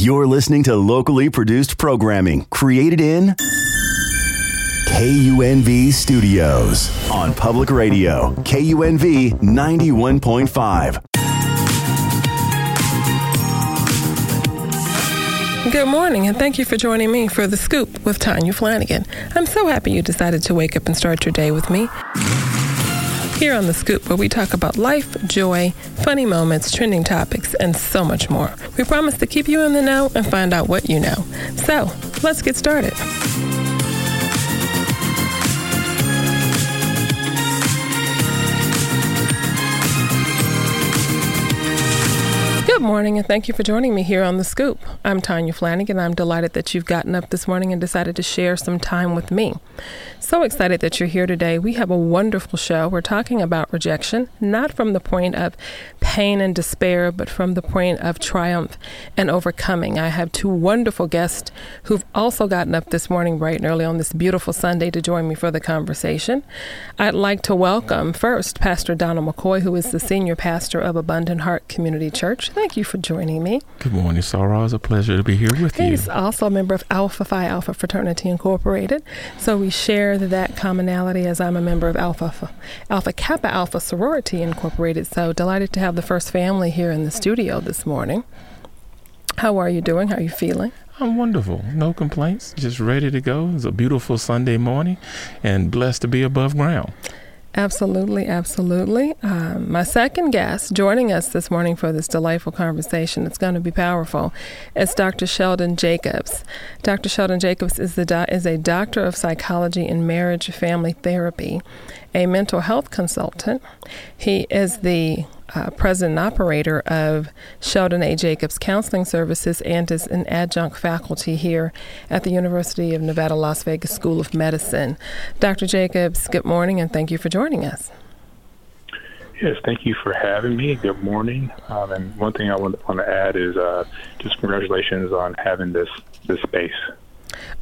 You're listening to locally produced programming created in KUNV Studios on Public Radio, KUNV 91.5. Good morning, and thank you for joining me for The Scoop with Tanya Flanagan. I'm so happy you decided to wake up and start your day with me. Here on The Scoop, where we talk about life, joy, funny moments, trending topics, and so much more. We promise to keep you in the know and find out what you know. So, let's get started. Good morning, and thank you for joining me here on The Scoop. I'm Tanya Flanagan. And I'm delighted that you've gotten up this morning and decided to share some time with me. So excited that you're here today. We have a wonderful show. We're talking about rejection, not from the point of pain and despair, but from the point of triumph and overcoming. I have two wonderful guests who've also gotten up this morning bright and early on this beautiful Sunday to join me for the conversation. I'd like to welcome first Pastor Donald McCoy, who is the senior pastor of Abundant Heart Community Church. Thank you for joining me. Good morning, Sarah. It's a pleasure to be here with He's you. He's also a member of Alpha Phi Alpha Fraternity Incorporated. So we share that commonality as I'm a member of Alpha Alpha Kappa Alpha Sorority Incorporated. So delighted to have the first family here in the studio this morning. How are you doing? How are you feeling? I'm wonderful. No complaints. Just ready to go. It's a beautiful Sunday morning and blessed to be above ground. Absolutely, absolutely. Um, my second guest joining us this morning for this delightful conversation, it's going to be powerful, is Dr. Sheldon Jacobs. Dr. Sheldon Jacobs is, the do- is a doctor of psychology in marriage family therapy, a mental health consultant. He is the uh, president and operator of Sheldon A. Jacobs Counseling Services and is an adjunct faculty here at the University of Nevada, Las Vegas School of Medicine. Dr. Jacobs, good morning and thank you for joining us. Yes, thank you for having me. Good morning. Um, and one thing I want, want to add is uh, just congratulations on having this this space.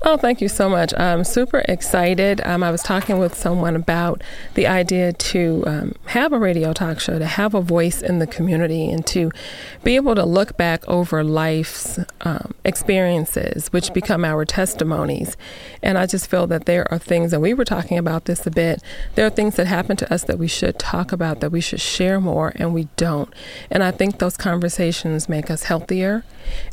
Oh, thank you so much. I'm super excited. Um, I was talking with someone about the idea to um, have a radio talk show, to have a voice in the community, and to be able to look back over life's um, experiences, which become our testimonies. And I just feel that there are things, and we were talking about this a bit, there are things that happen to us that we should talk about, that we should share more, and we don't. And I think those conversations make us healthier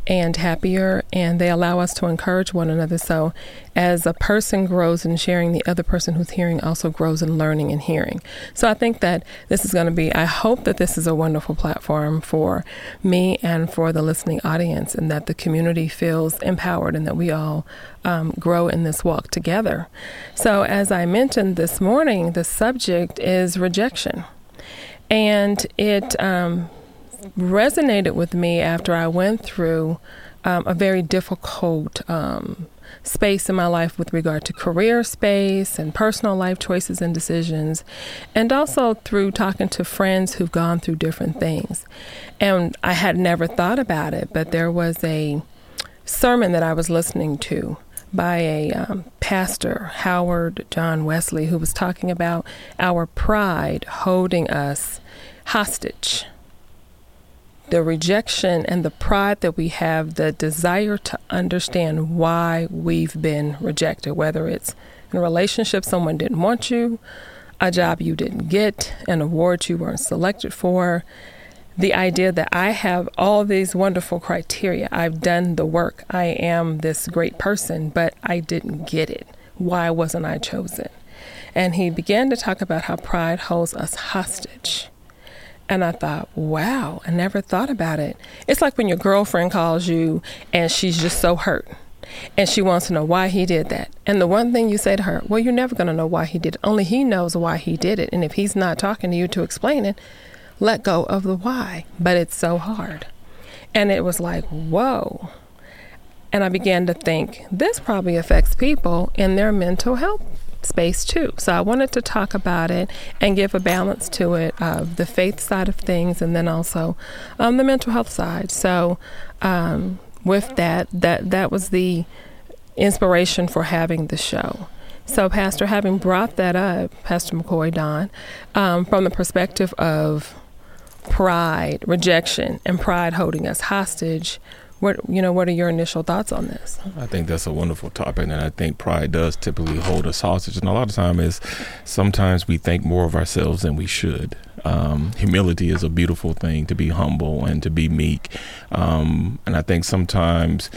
and happier, and they allow us to encourage one another. So, as a person grows in sharing, the other person who's hearing also grows in learning and hearing. So, I think that this is going to be, I hope that this is a wonderful platform for me and for the listening audience, and that the community feels empowered and that we all um, grow in this walk together. So, as I mentioned this morning, the subject is rejection. And it, um, resonated with me after I went through um, a very difficult um, space in my life with regard to career space and personal life choices and decisions, and also through talking to friends who've gone through different things. And I had never thought about it, but there was a sermon that I was listening to by a um, pastor, Howard John Wesley, who was talking about our pride holding us hostage the rejection and the pride that we have, the desire to understand why we've been rejected, whether it's in a relationship someone didn't want you, a job you didn't get, an award you weren't selected for. The idea that I have all these wonderful criteria, I've done the work, I am this great person, but I didn't get it. Why wasn't I chosen? And he began to talk about how pride holds us hostage. And I thought, wow, I never thought about it. It's like when your girlfriend calls you and she's just so hurt and she wants to know why he did that. And the one thing you say to her, well, you're never going to know why he did it. Only he knows why he did it. And if he's not talking to you to explain it, let go of the why. But it's so hard. And it was like, whoa. And I began to think this probably affects people in their mental health space too. So I wanted to talk about it and give a balance to it of the faith side of things and then also um, the mental health side. So um, with that, that that was the inspiration for having the show. So, Pastor, having brought that up, Pastor McCoy Don, um, from the perspective of pride, rejection, and pride holding us hostage, what you know, what are your initial thoughts on this? I think that's a wonderful topic, and I think pride does typically hold us hostage. And a lot of time is sometimes we think more of ourselves than we should. Um, humility is a beautiful thing to be humble and to be meek, um, and I think sometimes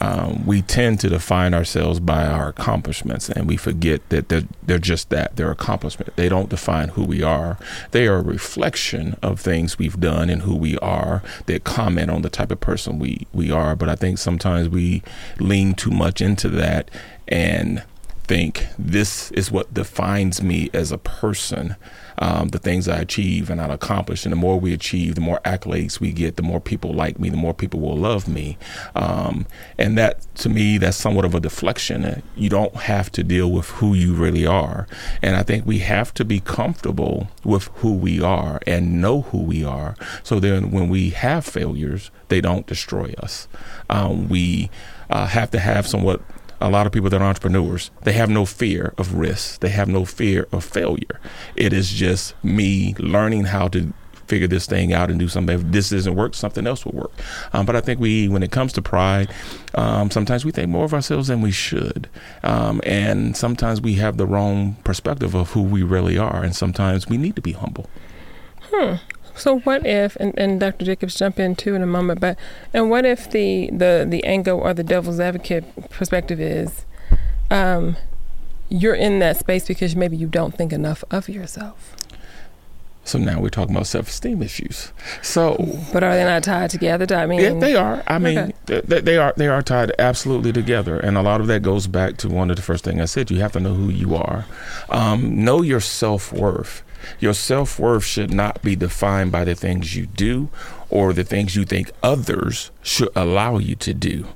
um, we tend to define ourselves by our accomplishments and we forget that they're, they're just that they're accomplishment they don't define who we are. They are a reflection of things we've done and who we are that comment on the type of person we, we are. But i think sometimes we lean too much into that and think this is what defines me as a person um, the things I achieve and I accomplish. And the more we achieve, the more accolades we get, the more people like me, the more people will love me. Um, and that, to me, that's somewhat of a deflection. You don't have to deal with who you really are. And I think we have to be comfortable with who we are and know who we are. So then when we have failures, they don't destroy us. Um, we uh, have to have somewhat a lot of people that are entrepreneurs, they have no fear of risk. They have no fear of failure. It is just me learning how to figure this thing out and do something. If this doesn't work, something else will work. Um, but I think we, when it comes to pride, um, sometimes we think more of ourselves than we should. Um, and sometimes we have the wrong perspective of who we really are. And sometimes we need to be humble. Hmm. So what if, and, and Dr. Jacobs jump in too in a moment, but and what if the the the angle or the devil's advocate perspective is, um, you're in that space because maybe you don't think enough of yourself. So now we're talking about self-esteem issues. So, but are they not tied together? I mean, yeah, they are. I mean, okay. they, they, are. They are tied absolutely together, and a lot of that goes back to one of the first things I said. You have to know who you are, um, know your self worth. Your self worth should not be defined by the things you do or the things you think others should allow you to do.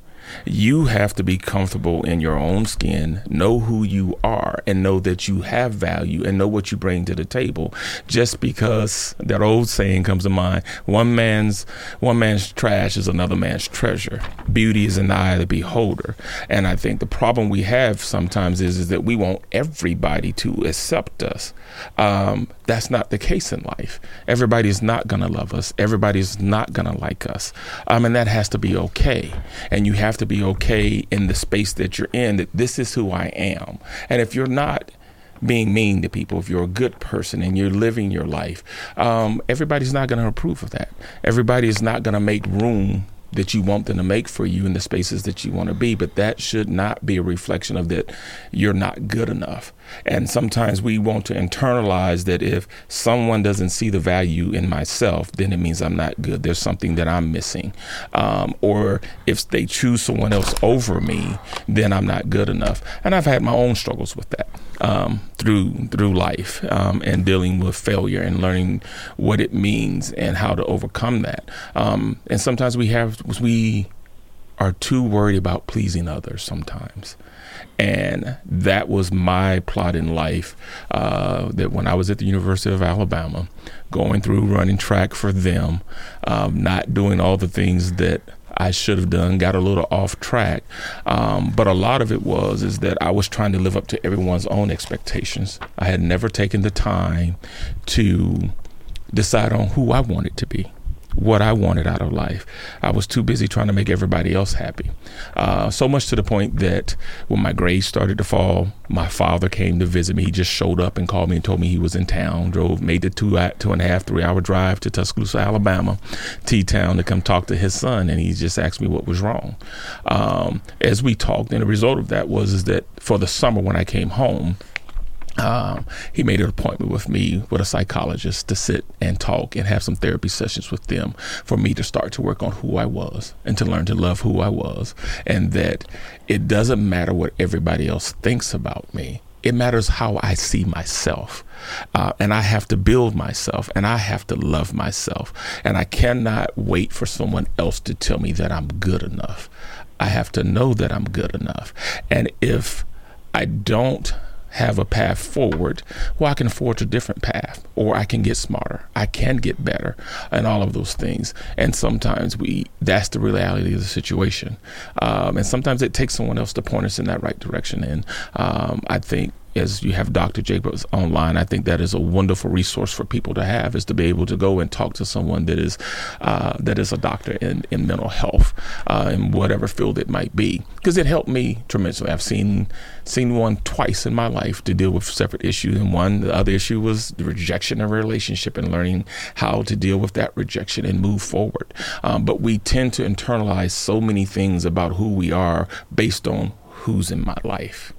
You have to be comfortable in your own skin, know who you are, and know that you have value and know what you bring to the table. Just because that old saying comes to mind, one man's one man's trash is another man's treasure. Beauty is in the eye of the beholder. And I think the problem we have sometimes is, is that we want everybody to accept us. Um, that's not the case in life. Everybody's not going to love us. Everybody's not going to like us. Um, and that has to be okay. And you have to be okay in the space that you're in that this is who I am. And if you're not, being mean to people, if you're a good person and you're living your life, um, everybody's not going to approve of that. Everybody is not going to make room that you want them to make for you in the spaces that you want to be, but that should not be a reflection of that you're not good enough. And sometimes we want to internalize that if someone doesn't see the value in myself, then it means I'm not good. There's something that I'm missing. Um, or if they choose someone else over me, then I'm not good enough. And I've had my own struggles with that um, through through life um, and dealing with failure and learning what it means and how to overcome that. Um, and sometimes we have we are too worried about pleasing others sometimes. And that was my plot in life. Uh, that when I was at the University of Alabama, going through running track for them, um, not doing all the things that I should have done, got a little off track. Um, but a lot of it was is that I was trying to live up to everyone's own expectations. I had never taken the time to decide on who I wanted to be what I wanted out of life. I was too busy trying to make everybody else happy. Uh, so much to the point that when my grades started to fall, my father came to visit me. He just showed up and called me and told me he was in town. Drove, made the two two and a half, three hour drive to Tuscaloosa, Alabama, T Town to come talk to his son, and he just asked me what was wrong. Um, as we talked, and the result of that was is that for the summer when I came home, um, he made an appointment with me with a psychologist to sit and talk and have some therapy sessions with them for me to start to work on who I was and to learn to love who I was and that it doesn't matter what everybody else thinks about me it matters how I see myself. Uh, and I have to build myself and I have to love myself. And I cannot wait for someone else to tell me that I'm good enough. I have to know that I'm good enough. And if I don't have a path forward, well, I can forge a different path, or I can get smarter, I can get better, and all of those things. And sometimes we that's the reality of the situation, um, and sometimes it takes someone else to point us in that right direction. And um, I think as you have Dr. Jacobs online, I think that is a wonderful resource for people to have is to be able to go and talk to someone that is uh, that is a doctor in, in mental health uh, in whatever field it might be because it helped me tremendously. I've seen seen one twice in my life to deal with separate issues, and one the other issue was the rejection of a relationship and learning how to deal with that rejection and move forward. Um, but we tend to internalize so many things about who we are based on who's in my life.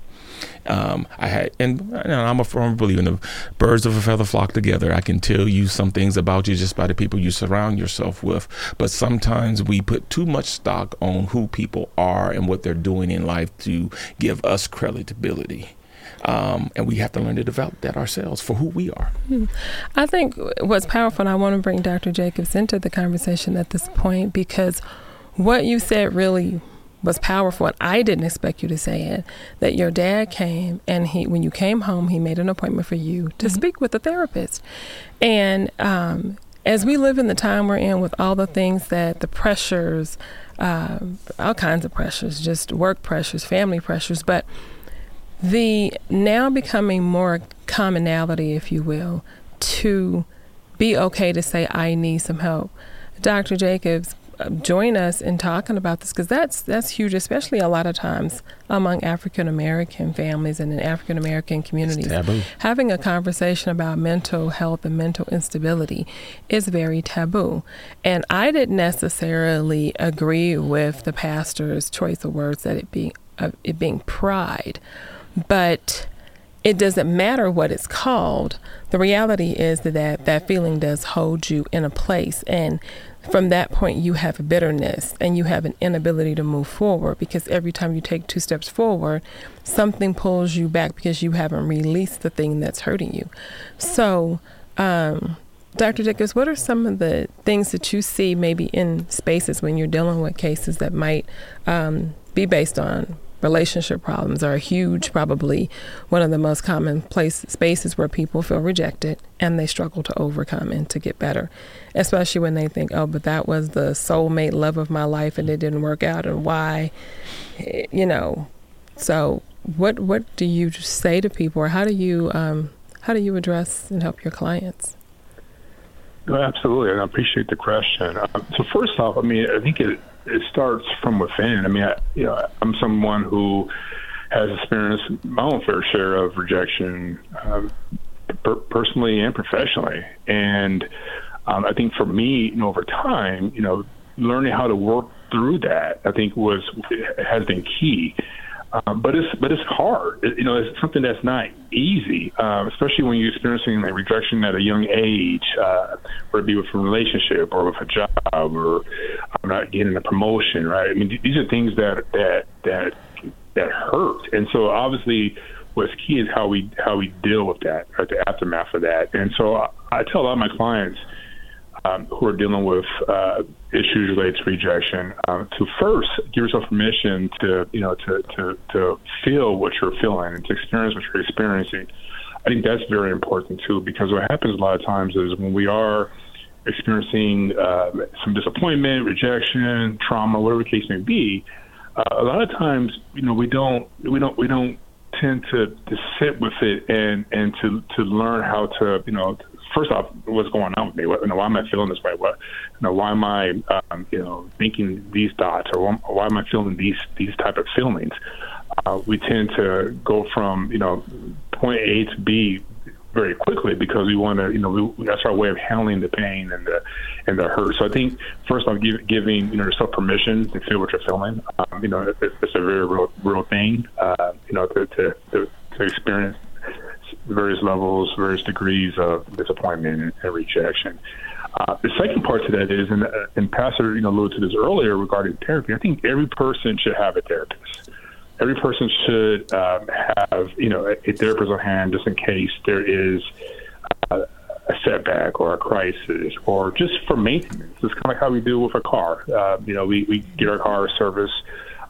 Um, I had, and, and, I'm a firm believer in the birds of a feather flock together. I can tell you some things about you just by the people you surround yourself with. But sometimes we put too much stock on who people are and what they're doing in life to give us credibility. Um, and we have to learn to develop that ourselves for who we are. Hmm. I think what's powerful, and I want to bring Dr. Jacobs into the conversation at this point because what you said really was powerful and I didn't expect you to say it that your dad came and he when you came home he made an appointment for you to mm-hmm. speak with a therapist and um, as we live in the time we're in with all the things that the pressures uh, all kinds of pressures just work pressures family pressures but the now becoming more commonality if you will to be okay to say I need some help Dr. Jacobs join us in talking about this because that's that's huge, especially a lot of times among African American families and in African American communities. Having a conversation about mental health and mental instability is very taboo, and I didn't necessarily agree with the pastor's choice of words that it being uh, it being pride, but it doesn't matter what it's called. The reality is that that feeling does hold you in a place. And from that point, you have bitterness and you have an inability to move forward because every time you take two steps forward, something pulls you back because you haven't released the thing that's hurting you. So, um, Dr. Jacobs, what are some of the things that you see maybe in spaces when you're dealing with cases that might um, be based on relationship problems are a huge, probably one of the most common place spaces where people feel rejected and they struggle to overcome and to get better, especially when they think, oh, but that was the soulmate love of my life and it didn't work out, and why, you know. So, what what do you say to people, or how do you um, how do you address and help your clients? Absolutely, and I appreciate the question. Uh, so first off, I mean, I think it it starts from within. I mean, I, you know, I'm someone who has experienced my own fair share of rejection, um, per- personally and professionally, and um, I think for me, you know, over time, you know, learning how to work through that, I think was has been key. Um, but it's but it's hard. It, you know, it's something that's not easy, uh, especially when you're experiencing like rejection at a young age, uh, whether it be with a relationship or with a job or I'm not getting a promotion, right? I mean, these are things that that that that hurt, and so obviously, what's key is how we how we deal with that, or the aftermath of that. And so I, I tell a lot of my clients um, who are dealing with uh, issues related to rejection uh, to first give yourself permission to you know to, to to feel what you're feeling and to experience what you're experiencing. I think that's very important too because what happens a lot of times is when we are experiencing uh, some disappointment, rejection, trauma, whatever the case may be, uh, a lot of times you know we don't we don't we don't tend to, to sit with it and and to to learn how to you know first off, what's going on with me? What, you know, why am I feeling this way? What, you know, why am I, um, you know, thinking these thoughts, or why, am I feeling these these type of feelings? Uh, we tend to go from you know point A to B very quickly because we want to, you know, we, that's our way of handling the pain and the and the hurt. So I think first off, give, giving you know yourself permission to feel what you're feeling. Um, you know, it, it's a very real real thing. Uh, you know, to to, to, to experience various levels, various degrees of disappointment and, rejection. Uh, the second part to that is, and, uh, and Pastor, you know, alluded to this earlier regarding therapy. I think every person should have a therapist. Every person should um, have, you know, a, a, therapist on hand just in case there is uh, a setback or a crisis, or just for maintenance. It's kind of like how we do with a car. Uh, you know, we, we get our car service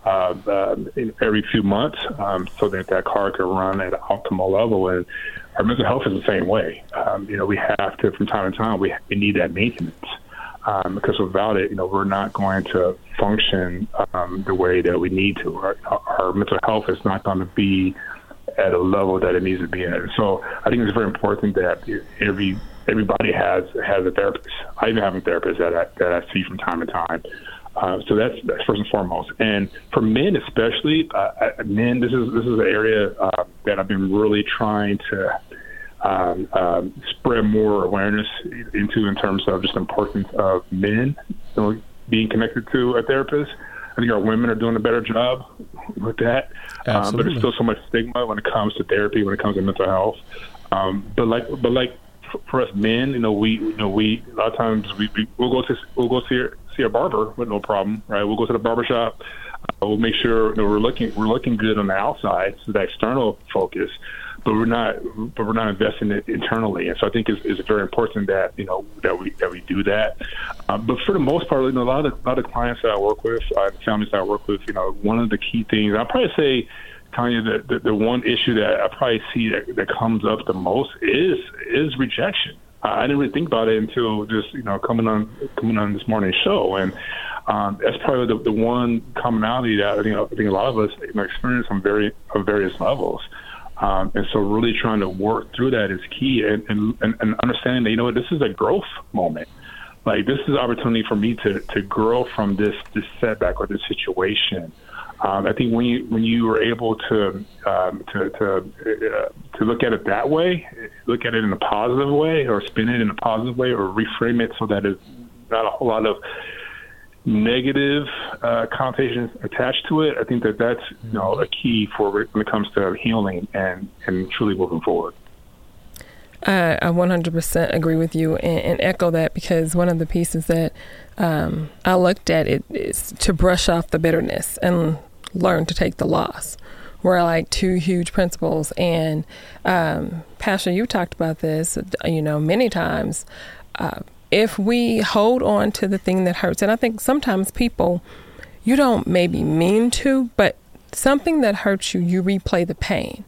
uh, uh, every few months um, so that that car can run at an optimal level. And our mental health is the same way. Um, you know, we have to, from time to time, we, we need that maintenance. Um, because without it, you know, we're not going to function um, the way that we need to. Our, our mental health is not going to be at a level that it needs to be at. So I think it's very important that every everybody has has a therapist. I even have a therapist that I, that I see from time to time. Uh, so that's that's first and foremost. And for men, especially uh, men, this is this is an area uh, that I've been really trying to um, um, spread more awareness into in terms of just the importance of men you know, being connected to a therapist. I think our women are doing a better job with that. Um, but there's still so much stigma when it comes to therapy, when it comes to mental health. Um, but like, but like for us men, you know, we, you know, we a lot of times we, we we'll go to we'll go see see a barber with no problem, right? We'll go to the barber shop. Uh, we'll make sure you know, we're looking we're looking good on the outside, so the external focus but we're not but we're not investing it internally. And so I think it's, it's very important that you know that we that we do that. Um, but for the most part, you know, a lot of a lot of clients that I work with, uh, families that I work with, you know, one of the key things I'll probably say. Tanya, the, the, the one issue that I probably see that, that comes up the most is is rejection. I didn't really think about it until just you know coming on coming on this morning's show, and um, that's probably the, the one commonality that I think I think a lot of us you know, experience on very on various levels. Um, and so really trying to work through that is key and, and, and understanding that, you know what, this is a growth moment. Like this is an opportunity for me to, to grow from this, this setback or this situation. Um, I think when you when you are able to um, to to, uh, to look at it that way, look at it in a positive way, or spin it in a positive way, or reframe it so that it's not a whole lot of negative uh, connotations attached to it, I think that that's you know a key for when it comes to healing and and truly moving forward. I, I 100% agree with you and, and, echo that because one of the pieces that um, I looked at it is to brush off the bitterness and learn to take the loss. Were like two huge principles, and um, Pastor, you talked about this, you know, many times. Uh, if we hold on to the thing that hurts, and I think sometimes people, you don't maybe mean to, but something that hurts you, you replay the pain.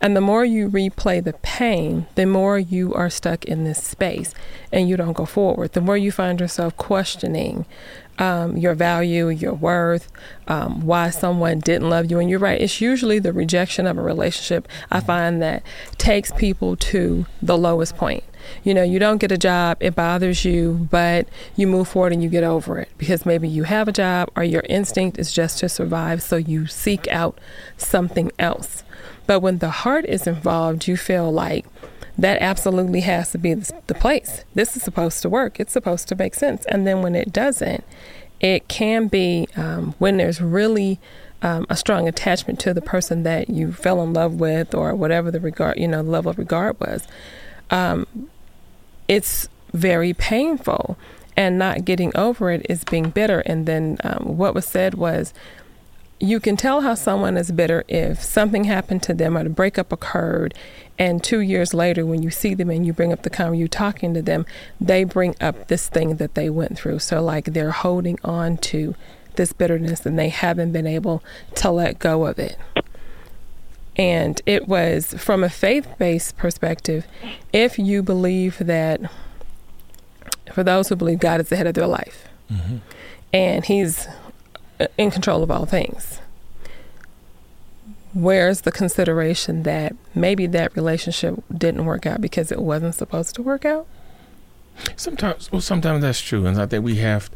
And the more you replay the pain, the more you are stuck in this space and you don't go forward. The more you find yourself questioning um, your value, your worth, um, why someone didn't love you. And you're right, it's usually the rejection of a relationship I find that takes people to the lowest point. You know, you don't get a job, it bothers you, but you move forward and you get over it because maybe you have a job or your instinct is just to survive, so you seek out something else. But when the heart is involved, you feel like that absolutely has to be the place. This is supposed to work, it's supposed to make sense. And then when it doesn't, it can be um, when there's really um, a strong attachment to the person that you fell in love with or whatever the regard, you know, level of regard was. Um, it's very painful and not getting over it is being bitter and then um, what was said was you can tell how someone is bitter if something happened to them or a breakup occurred and two years later when you see them and you bring up the conversation you're talking to them they bring up this thing that they went through so like they're holding on to this bitterness and they haven't been able to let go of it and it was from a faith based perspective, if you believe that, for those who believe God is the head of their life mm-hmm. and He's in control of all things, where's the consideration that maybe that relationship didn't work out because it wasn't supposed to work out? Sometimes, well, sometimes that's true, and I think we have.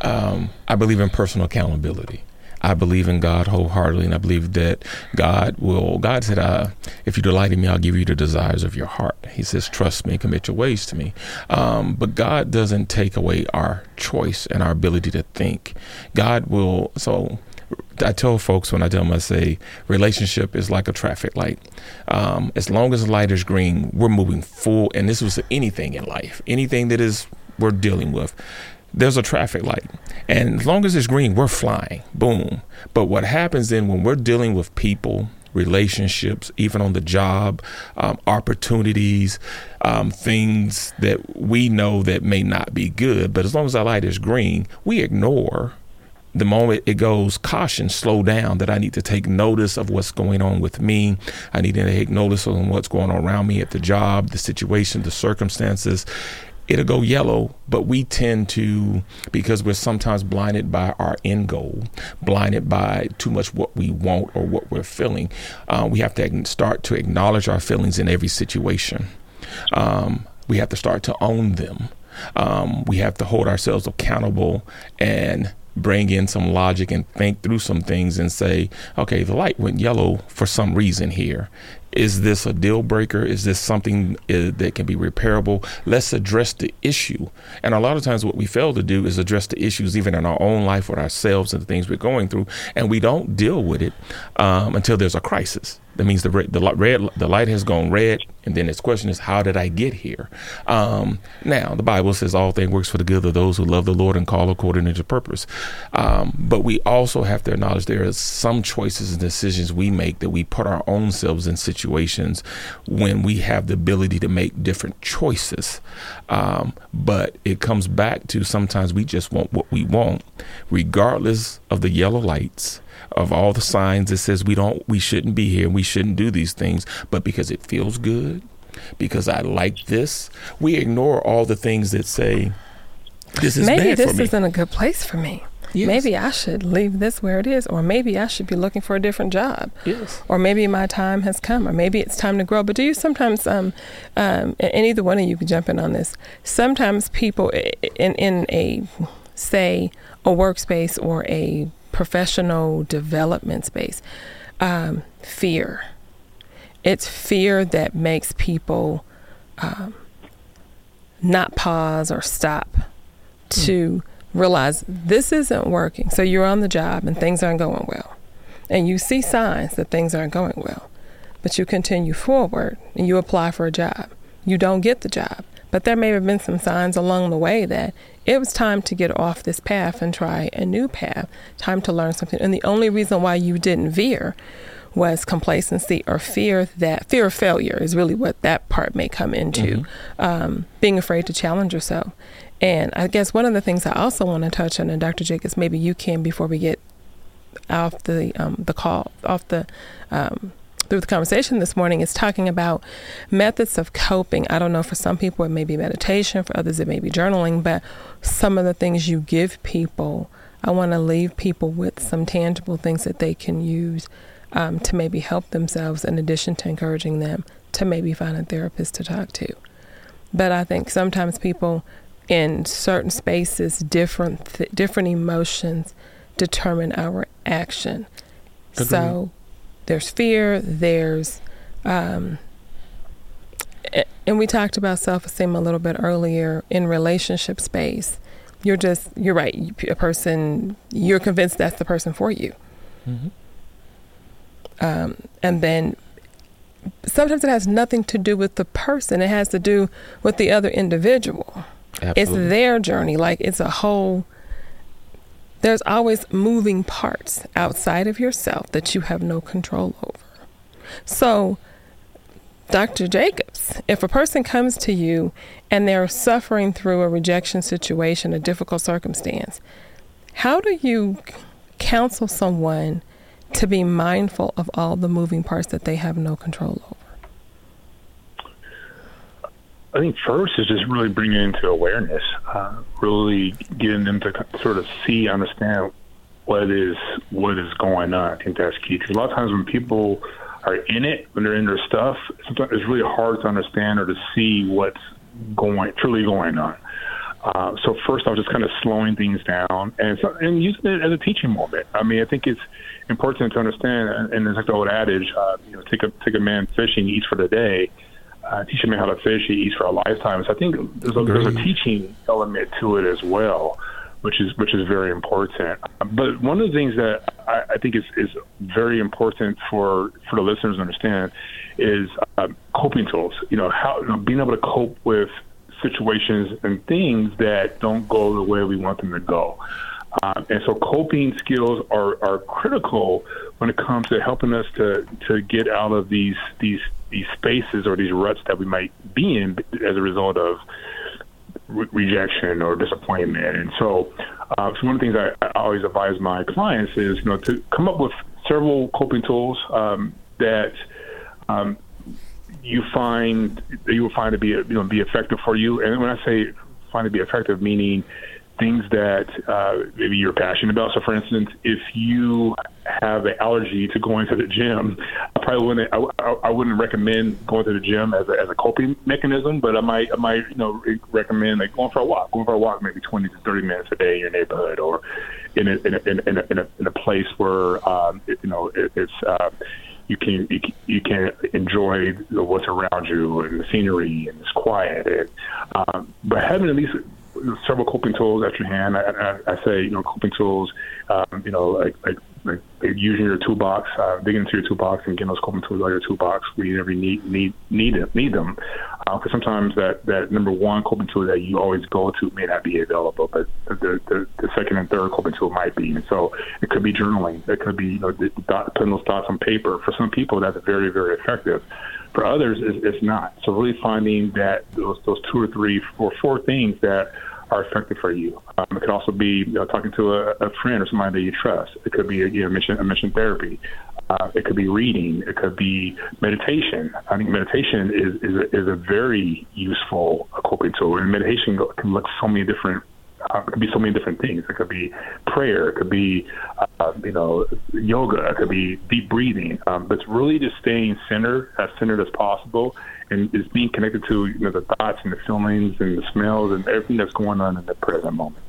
Um, I believe in personal accountability. I believe in God wholeheartedly, and I believe that God will. God said, uh, "If you delight in me, I'll give you the desires of your heart." He says, "Trust me, commit your ways to me." Um, but God doesn't take away our choice and our ability to think. God will. So I tell folks when I tell them, I say, relationship is like a traffic light. Um, as long as the light is green, we're moving full. And this was anything in life, anything that is we're dealing with there's a traffic light. And as long as it's green, we're flying. Boom. But what happens then when we're dealing with people, relationships, even on the job, um, opportunities, um, things that we know that may not be good, but as long as our light is green, we ignore the moment it goes caution slow down that i need to take notice of what's going on with me i need to take notice of what's going on around me at the job the situation the circumstances it'll go yellow, but we tend to, because we're sometimes blinded by our end goal, blinded by too much what we want or what we're feeling, uh, we have to start to acknowledge our feelings in every situation. Um, we have to start to own them. Um, we have to hold ourselves accountable and bring in some logic and think through some things and say, okay, the light went yellow for some reason here. Is this a deal breaker? Is this something uh, that can be repairable? Let's address the issue. And a lot of times, what we fail to do is address the issues even in our own life with ourselves and the things we're going through, and we don't deal with it um, until there's a crisis. That means the red, the red, the light has gone red, and then its question is, how did I get here? Um, now, the Bible says all things works for the good of those who love the Lord and call according to His purpose. Um, but we also have to acknowledge there are some choices and decisions we make that we put our own selves in situations when we have the ability to make different choices. Um, but it comes back to sometimes we just want what we want, regardless of the yellow lights of all the signs that says we don't we shouldn't be here we shouldn't do these things but because it feels good because i like this we ignore all the things that say this is maybe bad this for me. isn't a good place for me Yes. maybe i should leave this where it is or maybe i should be looking for a different job yes or maybe my time has come or maybe it's time to grow but do you sometimes um, um, and either one of you can jump in on this sometimes people in, in a say a workspace or a professional development space um, fear. It's fear that makes people um, not pause or stop to realize this isn't working. So you're on the job and things aren't going well. And you see signs that things aren't going well, but you continue forward and you apply for a job. You don't get the job, but there may have been some signs along the way that it was time to get off this path and try a new path, time to learn something. And the only reason why you didn't veer was complacency or fear that fear of failure is really what that part may come into um, being afraid to challenge yourself. And I guess one of the things I also want to touch on, and Dr. Jacobs, maybe you can before we get off the um, the call off the um, through the conversation this morning is talking about methods of coping. I don't know for some people it may be meditation, for others it may be journaling, but some of the things you give people, I want to leave people with some tangible things that they can use um, to maybe help themselves, in addition to encouraging them to maybe find a therapist to talk to. But I think sometimes people in certain spaces, different th- different emotions determine our action. So there's fear, there's, um, and we talked about self esteem a little bit earlier in relationship space. You're just, you're right. A person, you're convinced that's the person for you. Mhm. Um, and then sometimes it has nothing to do with the person, it has to do with the other individual Absolutely. it's their journey like it's a whole there's always moving parts outside of yourself that you have no control over. So dr jacobs if a person comes to you and they're suffering through a rejection situation a difficult circumstance how do you counsel someone to be mindful of all the moving parts that they have no control over I think first is just really bringing into awareness, uh, really getting them to sort of see, understand what is what is going on. I think that's key. Because a lot of times when people are in it, when they're in their stuff, sometimes it's really hard to understand or to see what's going truly going on. Uh, so first, I was just kind of slowing things down and and using it as a teaching moment. I mean, I think it's important to understand, and, it's like the old adage, uh, you know, take a take a man fishing, he eats for the day teach a man how to fish, he eats for a lifetime. So I think there's a, there's a teaching element to it as well, which is which is very important. But one of the things that I, I think is, is very important for for the listeners to understand is uh, coping tools. You know, how you know, being able to cope with situations and things that don't go the way we want them to go. Um, and so coping skills are, are critical when it comes to helping us to, to get out of these these these spaces or these ruts that we might be in as a result of re- rejection or disappointment. And so, uh, so one of the things I, I always advise my clients is you know to come up with several coping tools um, that um, you find that you will find to be you know be effective for you. And when I say find to be effective, meaning things that uh, maybe you're passionate about. So, for instance, if you have an allergy to going to the gym, probably wouldn't. I, I wouldn't recommend going to the gym as a, as a coping mechanism, but I might I might you know recommend like going for a walk, going for a walk maybe 20 to 30 minutes a day in your neighborhood or in a in a, in a, in a, in a place where um, it, you know it, it's. Uh, you can you, can enjoy what's around you and the scenery and it's quiet. And, um, but having at least several coping tools at your hand. I, I, I say, you know, coping tools, um, you know, like, like, like using your toolbox, uh, digging into your toolbox and getting those coping tools out of your toolbox where you never need need need need them. Because uh, sometimes that that number one coping tool that you always go to may not be available, but the the, the second and third coping tool might be. And so it could be journaling. It could be you know the, the, putting those thoughts on paper. For some people, that's very very effective. For others, it's, it's not. So really finding that those those two or three or four things that are effective for you. Um, it could also be you know, talking to a, a, friend or somebody that you trust. It could be you know, mission, a mission therapy. Uh, it could be reading. It could be meditation. I think meditation is is a, is a very useful coping tool, and meditation can look so many different uh, it could be so many different things. It could be prayer. It could be, uh, you know, yoga. It could be deep breathing. Um, but it's really just staying centered, as centered as possible, and is being connected to you know the thoughts and the feelings and the smells and everything that's going on in the present moment.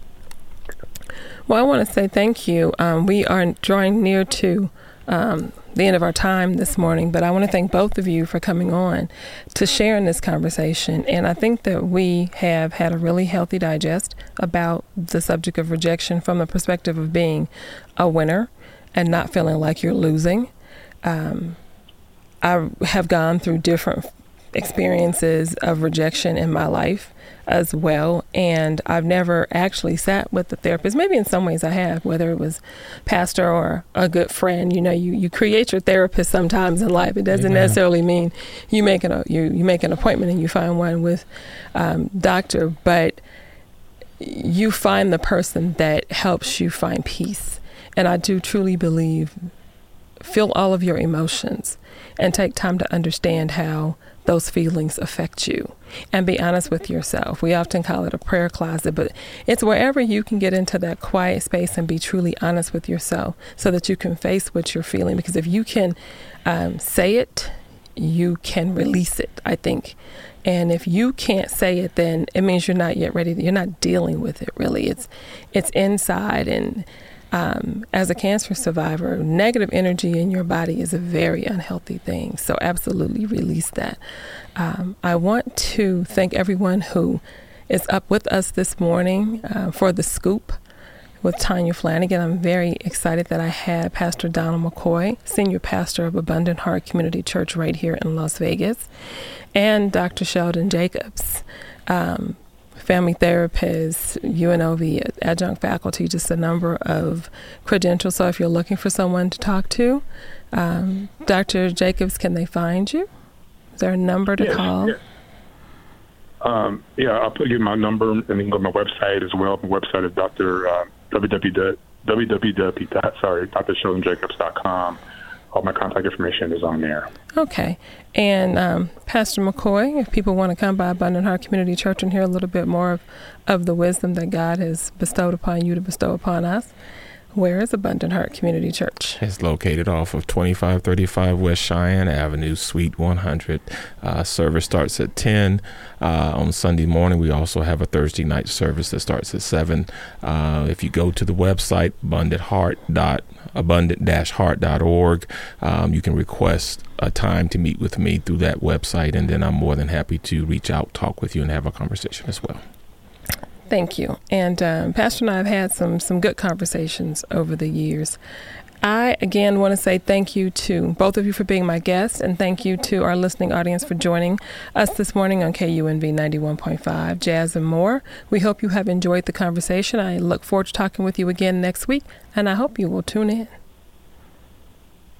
Well, I want to say thank you. Um, we are drawing near to um, the end of our time this morning, but I want to thank both of you for coming on to share in this conversation. And I think that we have had a really healthy digest about the subject of rejection from the perspective of being a winner and not feeling like you're losing. Um, I have gone through different experiences of rejection in my life as well. And I've never actually sat with a therapist. Maybe in some ways I have, whether it was pastor or a good friend. You know, you, you create your therapist sometimes in life. It doesn't Amen. necessarily mean you make an you you make an appointment and you find one with um, doctor, but you find the person that helps you find peace. And I do truly believe feel all of your emotions and take time to understand how those feelings affect you and be honest with yourself. We often call it a prayer closet, but it's wherever you can get into that quiet space and be truly honest with yourself so that you can face what you're feeling. Because if you can um, say it, you can release it, I think. And if you can't say it, then it means you're not yet ready. You're not dealing with it really. It's it's inside and um, as a cancer survivor, negative energy in your body is a very unhealthy thing. So, absolutely release that. Um, I want to thank everyone who is up with us this morning uh, for the scoop with Tanya Flanagan. I'm very excited that I had Pastor Donald McCoy, Senior Pastor of Abundant Heart Community Church right here in Las Vegas, and Dr. Sheldon Jacobs. Um, family therapist, UNLV adjunct faculty, just a number of credentials. So if you're looking for someone to talk to, um, Dr. Jacobs, can they find you? Is there a number to yes, call? Yes. Um, yeah, I'll put you my number and then go to my website as well. My website is Dr. Uh, www. www. Sorry, drsheldonjacobs.com all my contact information is on there. Okay. And um, Pastor McCoy, if people want to come by Abundant Heart Community Church and hear a little bit more of, of the wisdom that God has bestowed upon you to bestow upon us, where is Abundant Heart Community Church? It's located off of 2535 West Cheyenne Avenue, Suite 100. Uh, service starts at 10 uh, on Sunday morning. We also have a Thursday night service that starts at 7. Uh, if you go to the website, abundant-heart.org, um, you can request a time to meet with me through that website, and then I'm more than happy to reach out, talk with you, and have a conversation as well. Thank you. And um, Pastor and I have had some some good conversations over the years. I again want to say thank you to both of you for being my guests, and thank you to our listening audience for joining us this morning on KUNV 91.5 Jazz and More. We hope you have enjoyed the conversation. I look forward to talking with you again next week, and I hope you will tune in.